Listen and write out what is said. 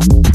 Thank